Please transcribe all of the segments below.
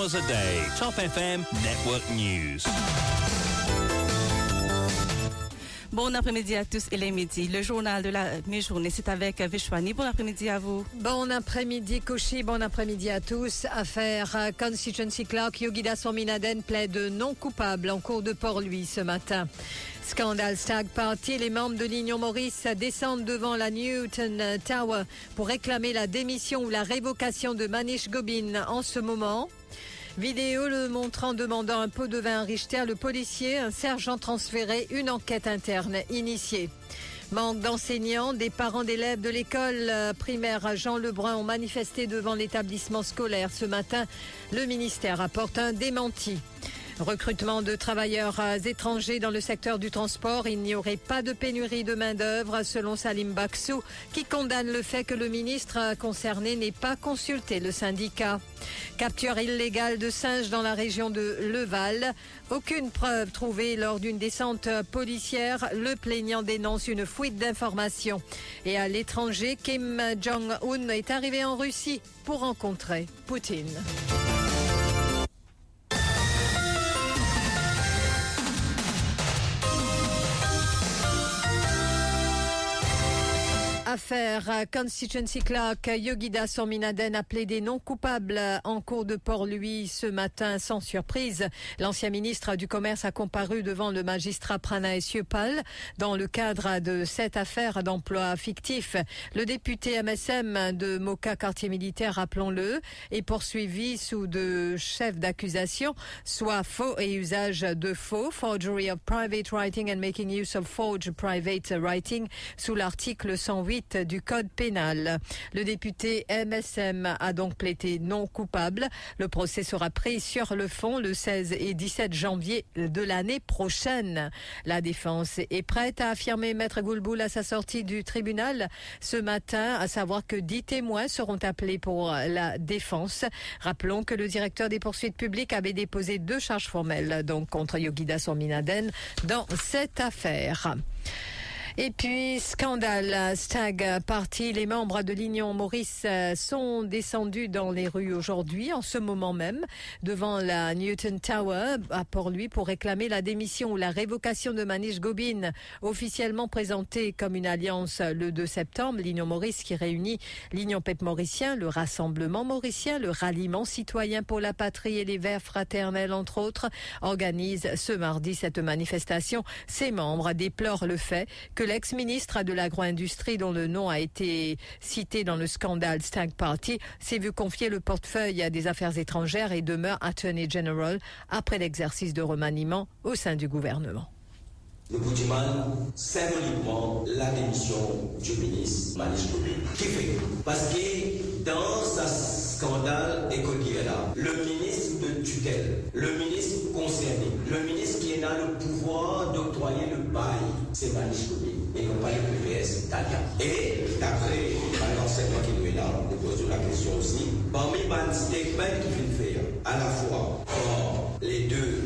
hours a day. Top FM Network News. Bon après-midi à tous et les midis. Le journal de la mi-journée, c'est avec Vishwani. Bon après-midi à vous. Bon après-midi, Koshi. Bon après-midi à tous. Affaire euh, Constituency Clerk, Yogida Sominaden plaide non coupable en cours de Port-Louis ce matin. Scandale Stag Party, les membres de l'Union Maurice descendent devant la Newton Tower pour réclamer la démission ou la révocation de Manish Gobin en ce moment. Vidéo le montrant demandant un pot de vin à Richter, le policier, un sergent transféré, une enquête interne initiée. Manque d'enseignants, des parents d'élèves de l'école euh, primaire Jean Lebrun ont manifesté devant l'établissement scolaire ce matin. Le ministère apporte un démenti. Recrutement de travailleurs étrangers dans le secteur du transport. Il n'y aurait pas de pénurie de main-d'œuvre, selon Salim Baksou, qui condamne le fait que le ministre concerné n'ait pas consulté le syndicat. Capture illégale de singes dans la région de Leval. Aucune preuve trouvée lors d'une descente policière. Le plaignant dénonce une fuite d'informations. Et à l'étranger, Kim Jong-un est arrivé en Russie pour rencontrer Poutine. Affaire Constituency Clerk, Yogida Sorminaden a plaidé non coupable en cours de Port-Louis ce matin sans surprise. L'ancien ministre du Commerce a comparu devant le magistrat Prana Esiopal dans le cadre de cette affaire d'emploi fictif. Le député MSM de Moka, quartier militaire, rappelons-le, est poursuivi sous de chefs d'accusation, soit faux et usage de faux, forgery of private writing and making use of forged private writing, sous l'article 108 du Code pénal. Le député MSM a donc plaidé non coupable. Le procès sera pris sur le fond le 16 et 17 janvier de l'année prochaine. La défense est prête à affirmer Maître Goulboul à sa sortie du tribunal ce matin, à savoir que dix témoins seront appelés pour la défense. Rappelons que le directeur des poursuites publiques avait déposé deux charges formelles donc contre Yogida Sorminaden dans cette affaire. Et puis, scandale, Stag Party, les membres de l'Union Maurice euh, sont descendus dans les rues aujourd'hui, en ce moment même, devant la Newton Tower à Port-Louis pour réclamer la démission ou la révocation de Manish Gobin, officiellement présentée comme une alliance le 2 septembre. L'Union Maurice qui réunit l'Union PEP mauricien, le Rassemblement mauricien, le Ralliement citoyen pour la patrie et les Verts fraternels, entre autres, organise ce mardi cette manifestation. Ses membres déplorent le fait que l'ex-ministre de l'agro-industrie, dont le nom a été cité dans le scandale Stag Party, s'est vu confier le portefeuille des affaires étrangères et demeure Attorney General après l'exercice de remaniement au sein du gouvernement. Nous vous demandons symboliquement la du ministre Manish. Qui fait? Parce que dans ce scandale là, le ministre tutelle, le ministre concerné, le ministre qui est le pouvoir d'octroyer le bail, c'est Manish et non pas le PPS italien. Et d'après l'enseignement qui nous est là, nous posons la question aussi, parmi les statements qu'il faire, à la fois, les deux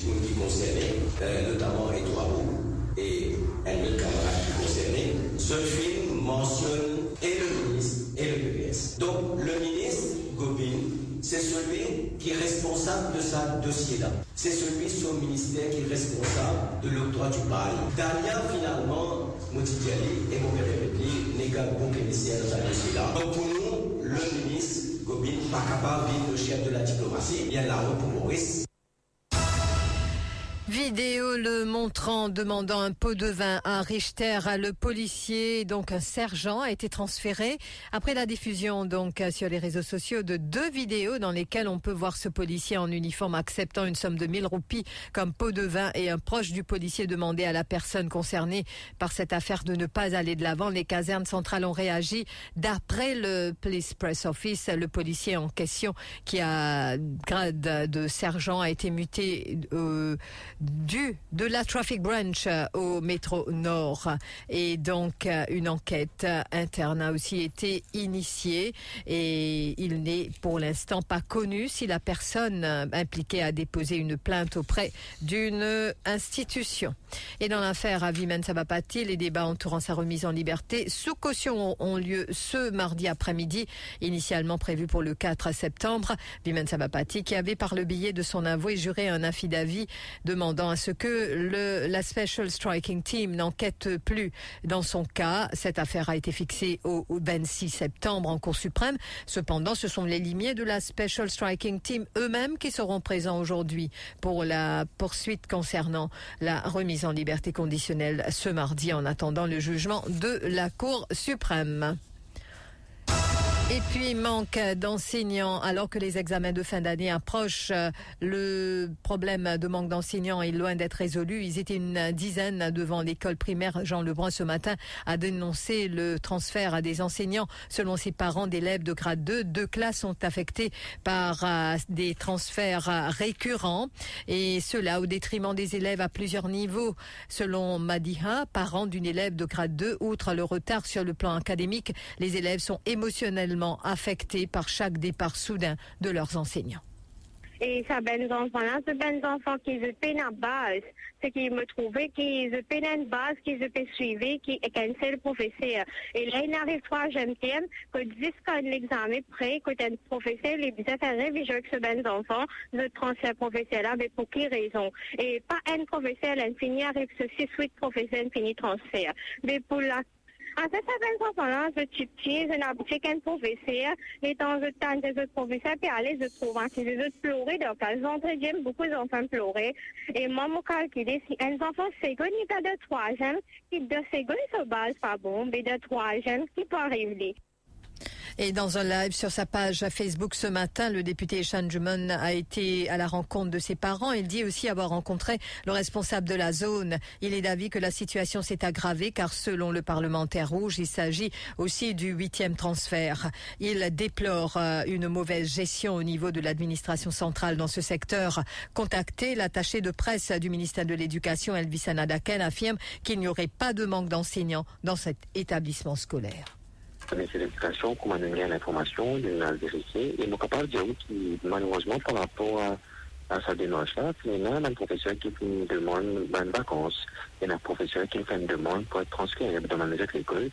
qui concernés, euh, notamment Edouard et un autre camarade qui concerné, ce film mentionne et le ministre et le PPS. Donc le ministre Gobin, c'est celui qui est responsable de ce dossier-là. C'est celui son ministère qui est responsable de l'octroi du bail. Dania, finalement, Moutidiali et République n'est qu'un bon ministère dans ce dossier-là. Donc pour nous, le ministre Gobin, pas capable d'être le chef de la diplomatie, il y a la route pour Maurice. Vidéo le montrant demandant un pot de vin à Richter, le policier, donc un sergent, a été transféré après la diffusion donc sur les réseaux sociaux de deux vidéos dans lesquelles on peut voir ce policier en uniforme acceptant une somme de 1000 roupies comme pot de vin et un proche du policier demander à la personne concernée par cette affaire de ne pas aller de l'avant. Les casernes centrales ont réagi. D'après le Police Press Office, le policier en question qui a grade de sergent a été muté euh, du de la Traffic Branch euh, au métro Nord. Et donc, euh, une enquête interne a aussi été initiée et il n'est pour l'instant pas connu si la personne euh, impliquée a déposé une plainte auprès d'une institution. Et dans l'affaire Avimen Sabapati, les débats entourant sa remise en liberté sous caution ont lieu ce mardi après-midi, initialement prévu pour le 4 septembre. Vimen Sabapati, qui avait par le biais de son avoué juré un affidavit demandant à ce que le, la Special Striking Team n'enquête plus dans son cas. Cette affaire a été fixée au, au 26 septembre en Cour suprême. Cependant, ce sont les limiers de la Special Striking Team eux-mêmes qui seront présents aujourd'hui pour la poursuite concernant la remise en liberté conditionnelle ce mardi en attendant le jugement de la Cour suprême. Et puis, manque d'enseignants. Alors que les examens de fin d'année approchent, euh, le problème de manque d'enseignants est loin d'être résolu. Ils étaient une dizaine devant l'école primaire Jean Lebrun ce matin à dénoncer le transfert à des enseignants. Selon ses parents d'élèves de grade 2, deux classes sont affectées par euh, des transferts euh, récurrents et cela au détriment des élèves à plusieurs niveaux. Selon Madiha, parent d'une élève de grade 2, outre le retard sur le plan académique, les élèves sont émotionnellement affectés par chaque départ soudain de leurs enseignants. Et ça, ben enfants-là, c'est ben enfants qui se peinent en base. C'est qu'ils me trouvaient qu'ils se peinent en base, qu'ils se peuvent suivre, qui est seul professeur. Et là, il arrive troisième thème, que 10 quand l'examen prêt, que un professeur, les à réviser avec ce ben enfants, le transfert professeur-là, mais pour quelle raison? Et pas un professeur, un fini avec ce 6-8 professeurs, fini transfert. Mais pour la fait, certains enfants-là, je tue, je n'ai qu'un professeur, et dans le temps des autres professeurs, puis aller, je trouve, si les autres pleurer, donc, elles ont j'aime beaucoup d'enfants pleurer. Et moi, mon calculé, si un enfant seconde, il a de troisième, qui de seconde se base pas bon, mais de troisième, qui peut arriver. Et dans un live sur sa page Facebook ce matin, le député Jumon a été à la rencontre de ses parents. Il dit aussi avoir rencontré le responsable de la zone. Il est d'avis que la situation s'est aggravée car selon le parlementaire rouge, il s'agit aussi du huitième transfert. Il déplore euh, une mauvaise gestion au niveau de l'administration centrale dans ce secteur. Contacté, l'attaché de presse du ministère de l'Éducation, Elvis Anadaken, affirme qu'il n'y aurait pas de manque d'enseignants dans cet établissement scolaire ministère de l'Éducation, comment donner l'information, de la vérifier. Et nous capable de dire que malheureusement, par rapport à, à sa dénonce-là, il y a un professeur qui une demande de vacances. Il y a un professeur qui fait une demande pour être transféré dans l'école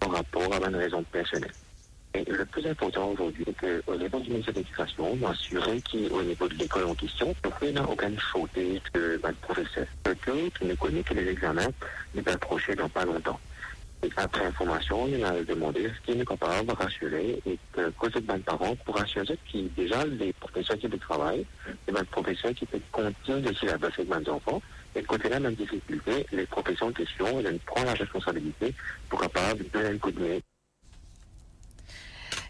par rapport à une raison personnelle. Et le plus important aujourd'hui, c'est qu'au niveau du ministère de l'Éducation, on assurer qu'au niveau de l'école en question, il n'y a aucune faute de ben, professeur. Que, qui ne connaît que les examens, ne pas approcher dans pas longtemps après information, il a demandé ce qu'il est capable de rassurer et que côté de parents pour rassurer qui déjà les professeurs qui travaillent, les professeurs qui continuer de s'y avec les enfants, et côté là, même difficulté, les professeurs en question, ils prennent la responsabilité pour capable de donner un coup de nez.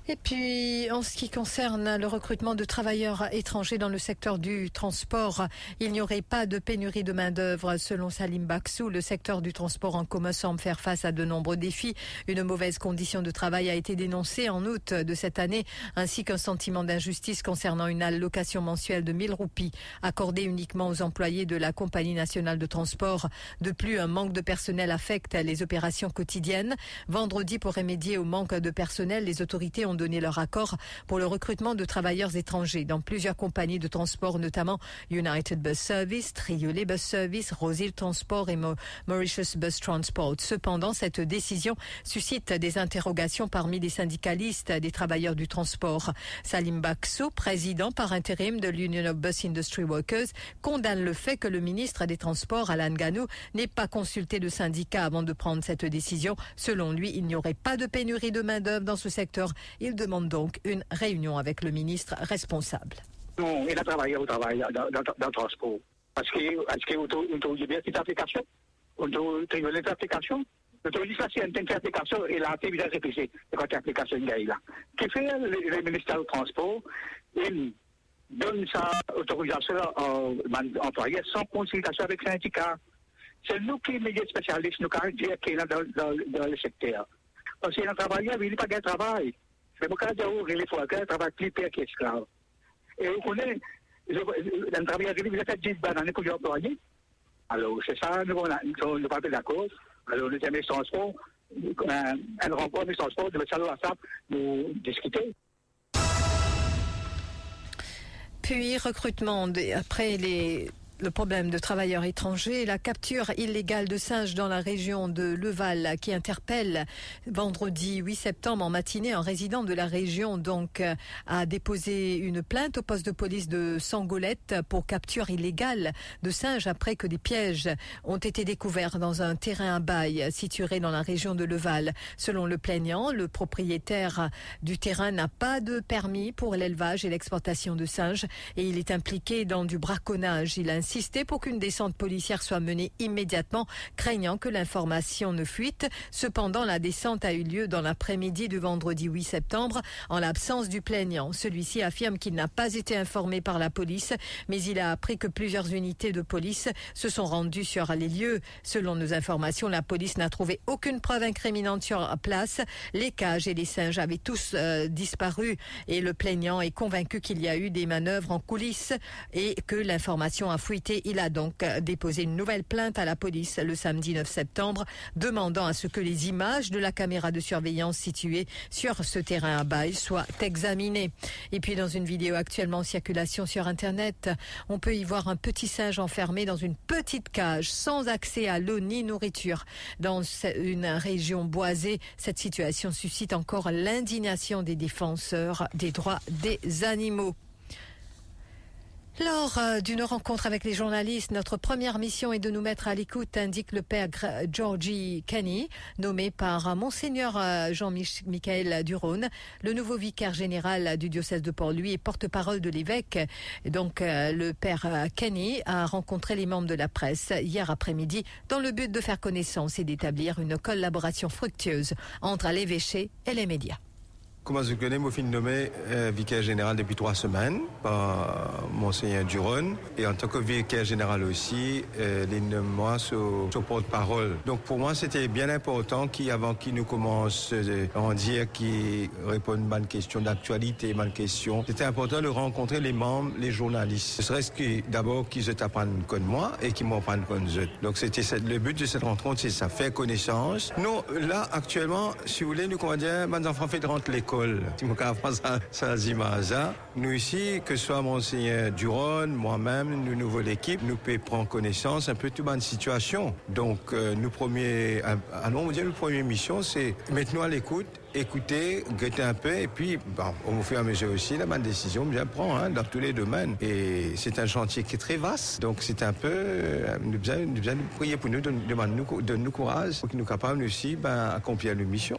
Et puis, en ce qui concerne le recrutement de travailleurs étrangers dans le secteur du transport, il n'y aurait pas de pénurie de main-d'œuvre. Selon Salim Baksou, le secteur du transport en commun semble faire face à de nombreux défis. Une mauvaise condition de travail a été dénoncée en août de cette année, ainsi qu'un sentiment d'injustice concernant une allocation mensuelle de 1000 roupies accordée uniquement aux employés de la compagnie nationale de transport. De plus, un manque de personnel affecte les opérations quotidiennes. Vendredi, pour remédier au manque de personnel, les autorités ont donné leur accord pour le recrutement de travailleurs étrangers dans plusieurs compagnies de transport, notamment United Bus Service, Triolet Bus Service, Rosil Transport et Mauritius Bus Transport. Cependant, cette décision suscite des interrogations parmi les syndicalistes des travailleurs du transport. Salim Baksou, président par intérim de l'Union of Bus Industry Workers, condamne le fait que le ministre des Transports, Alan Ganou, n'ait pas consulté le syndicat avant de prendre cette décision. Selon lui, il n'y aurait pas de pénurie de main-d'œuvre dans ce secteur. Il demande donc une réunion avec le ministre responsable. Non, il a travaillé au travail dans, dans, dans le transport. Parce que, est-ce que vous avez bien cette application Vous avez une application Vous avez dit ça, c'est une application et la télévision répétée, quand l'application est là. Que fait le, ministère du Transport Il donne sa autorisation aux employés sans consultation avec le syndicat. C'est nous qui les spécialistes, nous qui sommes dans, dans, dans le secteur. Parce qu'il a travaillé, il n'a pas de travail. C'est pour ça que les fois que travaille plus pire qu'esclave. Et vous connaissez, dans le travail agriculteur, vous avez fait 10 bananes pour les employés. Alors, c'est ça, nous, on nous pas d'accord. Alors, nous avons transport, un, rencontre de transport, de mettre ça à nous discuter. Puis recrutement après les le problème de travailleurs étrangers, la capture illégale de singes dans la région de Leval qui interpelle vendredi 8 septembre en matinée un résident de la région donc a déposé une plainte au poste de police de Sangolette pour capture illégale de singes après que des pièges ont été découverts dans un terrain à bail situé dans la région de Leval. Selon le plaignant, le propriétaire du terrain n'a pas de permis pour l'élevage et l'exportation de singes et il est impliqué dans du braconnage. Insisté pour qu'une descente policière soit menée immédiatement, craignant que l'information ne fuite. Cependant, la descente a eu lieu dans l'après-midi du vendredi 8 septembre en l'absence du plaignant. Celui-ci affirme qu'il n'a pas été informé par la police, mais il a appris que plusieurs unités de police se sont rendues sur les lieux. Selon nos informations, la police n'a trouvé aucune preuve incriminante sur place. Les cages et les singes avaient tous euh, disparu et le plaignant est convaincu qu'il y a eu des manœuvres en coulisses et que l'information a Il a donc euh, déposé une nouvelle plainte à la police le samedi 9 septembre, demandant à ce que les images de la caméra de surveillance située sur ce terrain à bail soient examinées. Et puis dans une vidéo actuellement en circulation sur Internet, on peut y voir un petit singe enfermé dans une petite cage sans accès à l'eau ni nourriture. Dans une région boisée, cette situation suscite encore l'indignation des défenseurs des droits des animaux. Lors euh, d'une rencontre avec les journalistes, notre première mission est de nous mettre à l'écoute, indique le père Georgie Kenny, nommé par euh, Monseigneur euh, Jean-Michel Durone, le nouveau vicaire général du diocèse de Port-Louis et porte-parole de l'évêque. Donc, le père Kenny a rencontré les membres de la presse hier après-midi dans le but de faire connaissance et d'établir une collaboration fructueuse entre l'évêché et les médias. Comment je connais, mon fils nommé euh, vicaire général depuis trois semaines par Monseigneur Duron. Et en tant que vicaire général aussi, euh, il nomme moi sur, sur porte-parole. Donc pour moi, c'était bien important qu'avant qu'il nous commence euh, à en dire, qu'il répond une bonne question d'actualité, une bonne question, c'était important de rencontrer les membres, les journalistes. Ce serait-ce que d'abord qu'ils apprennent comme moi et qu'ils m'apprennent comme eux. Donc c'était le but de cette rencontre, c'est ça, faire connaissance. Nous, là, actuellement, si vous voulez, nous, comment dire, mes enfants fait de rentrer l'école. Ça, Nous ici, que ce soit Monseigneur Duron, moi-même, nous, nouveau l'équipe, nous pouvons prendre connaissance un peu de bonne situation. Donc, euh, nous premiers, allons dire, notre première mission, c'est mettre-nous à l'écoute, écouter, guetter un peu, et puis, bon, au fur et à mesure aussi, la bonne décision bien prend, hein, dans tous les domaines. Et c'est un chantier qui est très vaste. Donc, c'est un peu, euh, nous nous de prier pour nous, de, nous, nous courage, pour que nous capables aussi, ben, accomplir nos missions.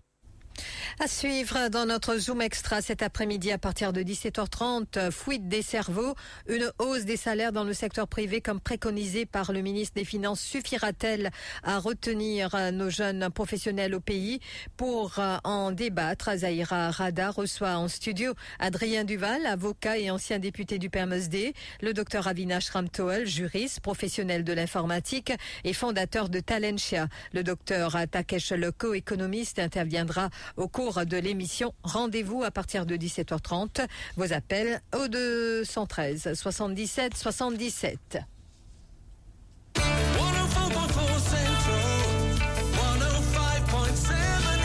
À suivre dans notre Zoom Extra cet après-midi à partir de 17h30, fuite des cerveaux, une hausse des salaires dans le secteur privé comme préconisé par le ministre des Finances suffira-t-elle à retenir nos jeunes professionnels au pays Pour en débattre, Zahira Rada reçoit en studio Adrien Duval, avocat et ancien député du PMSD, le docteur Avinash Ramtoel, juriste, professionnel de l'informatique et fondateur de Talentia. Le docteur Takesh Loko, économiste, interviendra au cours de l'émission. Rendez-vous à partir de 17h30. Vos appels au 213 77 77. 104.4 Central, 105.7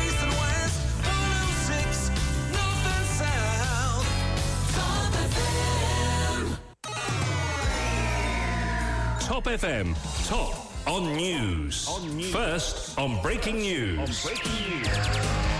East and West, 106 North and South. Top FM. Top FM. Top on news. First on breaking news. breaking news.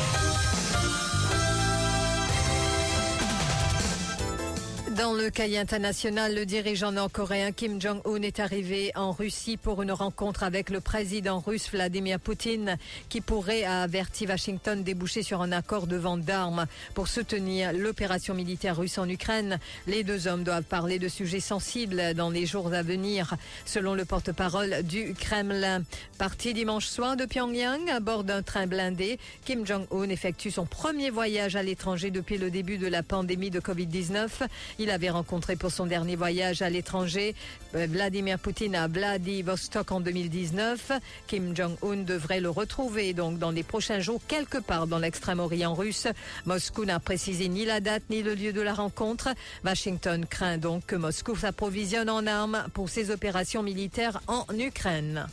Dans le cahier international, le dirigeant nord-coréen Kim Jong-un est arrivé en Russie pour une rencontre avec le président russe Vladimir Poutine qui pourrait, a averti Washington, déboucher sur un accord de vente d'armes pour soutenir l'opération militaire russe en Ukraine. Les deux hommes doivent parler de sujets sensibles dans les jours à venir, selon le porte-parole du Kremlin. Parti dimanche soir de Pyongyang à bord d'un train blindé, Kim Jong-un effectue son premier voyage à l'étranger depuis le début de la pandémie de Covid-19. Il avait rencontré pour son dernier voyage à l'étranger euh, Vladimir Poutine à Vladivostok en 2019. Kim Jong-un devrait le retrouver donc dans les prochains jours quelque part dans l'extrême-orient russe. Moscou n'a précisé ni la date ni le lieu de la rencontre. Washington craint donc que Moscou s'approvisionne en armes pour ses opérations militaires en Ukraine.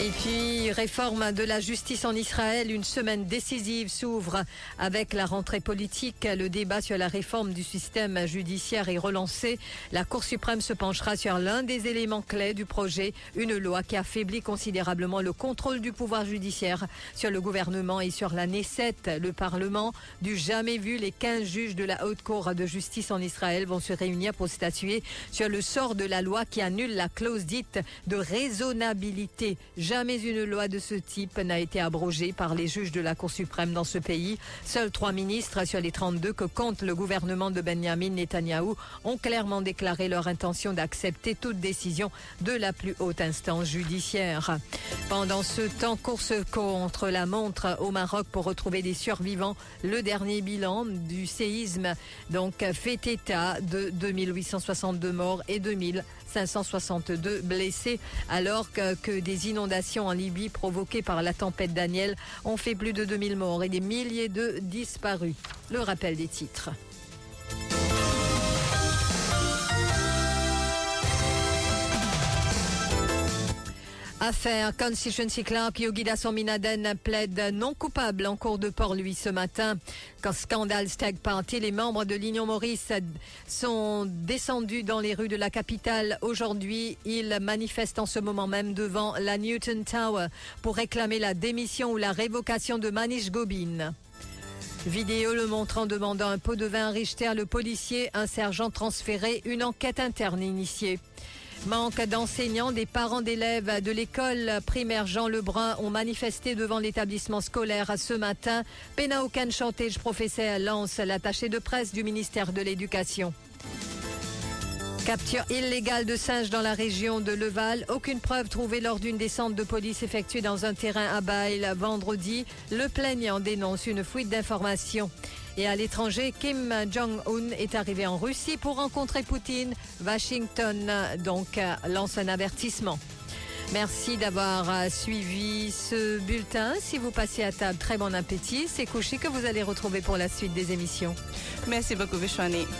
Et puis, réforme de la justice en Israël, une semaine décisive s'ouvre avec la rentrée politique. Le débat sur la réforme du système judiciaire est relancé. La Cour suprême se penchera sur l'un des éléments clés du projet, une loi qui affaiblit considérablement le contrôle du pouvoir judiciaire sur le gouvernement et sur la Knesset, le Parlement. Du jamais vu, les 15 juges de la Haute Cour de justice en Israël vont se réunir pour statuer sur le sort de la loi qui annule la clause dite de raisonnabilité. Jamais une loi de ce type n'a été abrogée par les juges de la Cour suprême dans ce pays. Seuls trois ministres sur les 32 que compte le gouvernement de Benjamin Netanyahou ont clairement déclaré leur intention d'accepter toute décision de la plus haute instance judiciaire. Pendant ce temps, course contre la montre au Maroc pour retrouver des survivants. Le dernier bilan du séisme donc fait état de 2862 morts et 2562 blessés alors que, que des inondations en Libye provoquées par la tempête Daniel ont fait plus de 2000 morts et des milliers de disparus. Le rappel des titres. Affaire Constituency Clark, Yogida Sominaden plaide non coupable en cours de Port-Louis ce matin. Quand scandale Stag Party, les membres de l'Union Maurice sont descendus dans les rues de la capitale. Aujourd'hui, ils manifestent en ce moment même devant la Newton Tower pour réclamer la démission ou la révocation de Manish Gobin. Vidéo le montrant demandant un pot de vin à Richter, le policier, un sergent transféré, une enquête interne initiée. Manque d'enseignants, des parents d'élèves de l'école primaire Jean Lebrun ont manifesté devant l'établissement scolaire ce matin. Penaucan Chantage professeur lance l'attaché de presse du ministère de l'Éducation. Capture illégale de singes dans la région de Leval. Aucune preuve trouvée lors d'une descente de police effectuée dans un terrain à Bail vendredi. Le plaignant dénonce une fuite d'informations. Et à l'étranger, Kim Jong-un est arrivé en Russie pour rencontrer Poutine. Washington donc lance un avertissement. Merci d'avoir suivi ce bulletin. Si vous passez à table, très bon appétit. C'est couché que vous allez retrouver pour la suite des émissions. Merci beaucoup, Vishwani.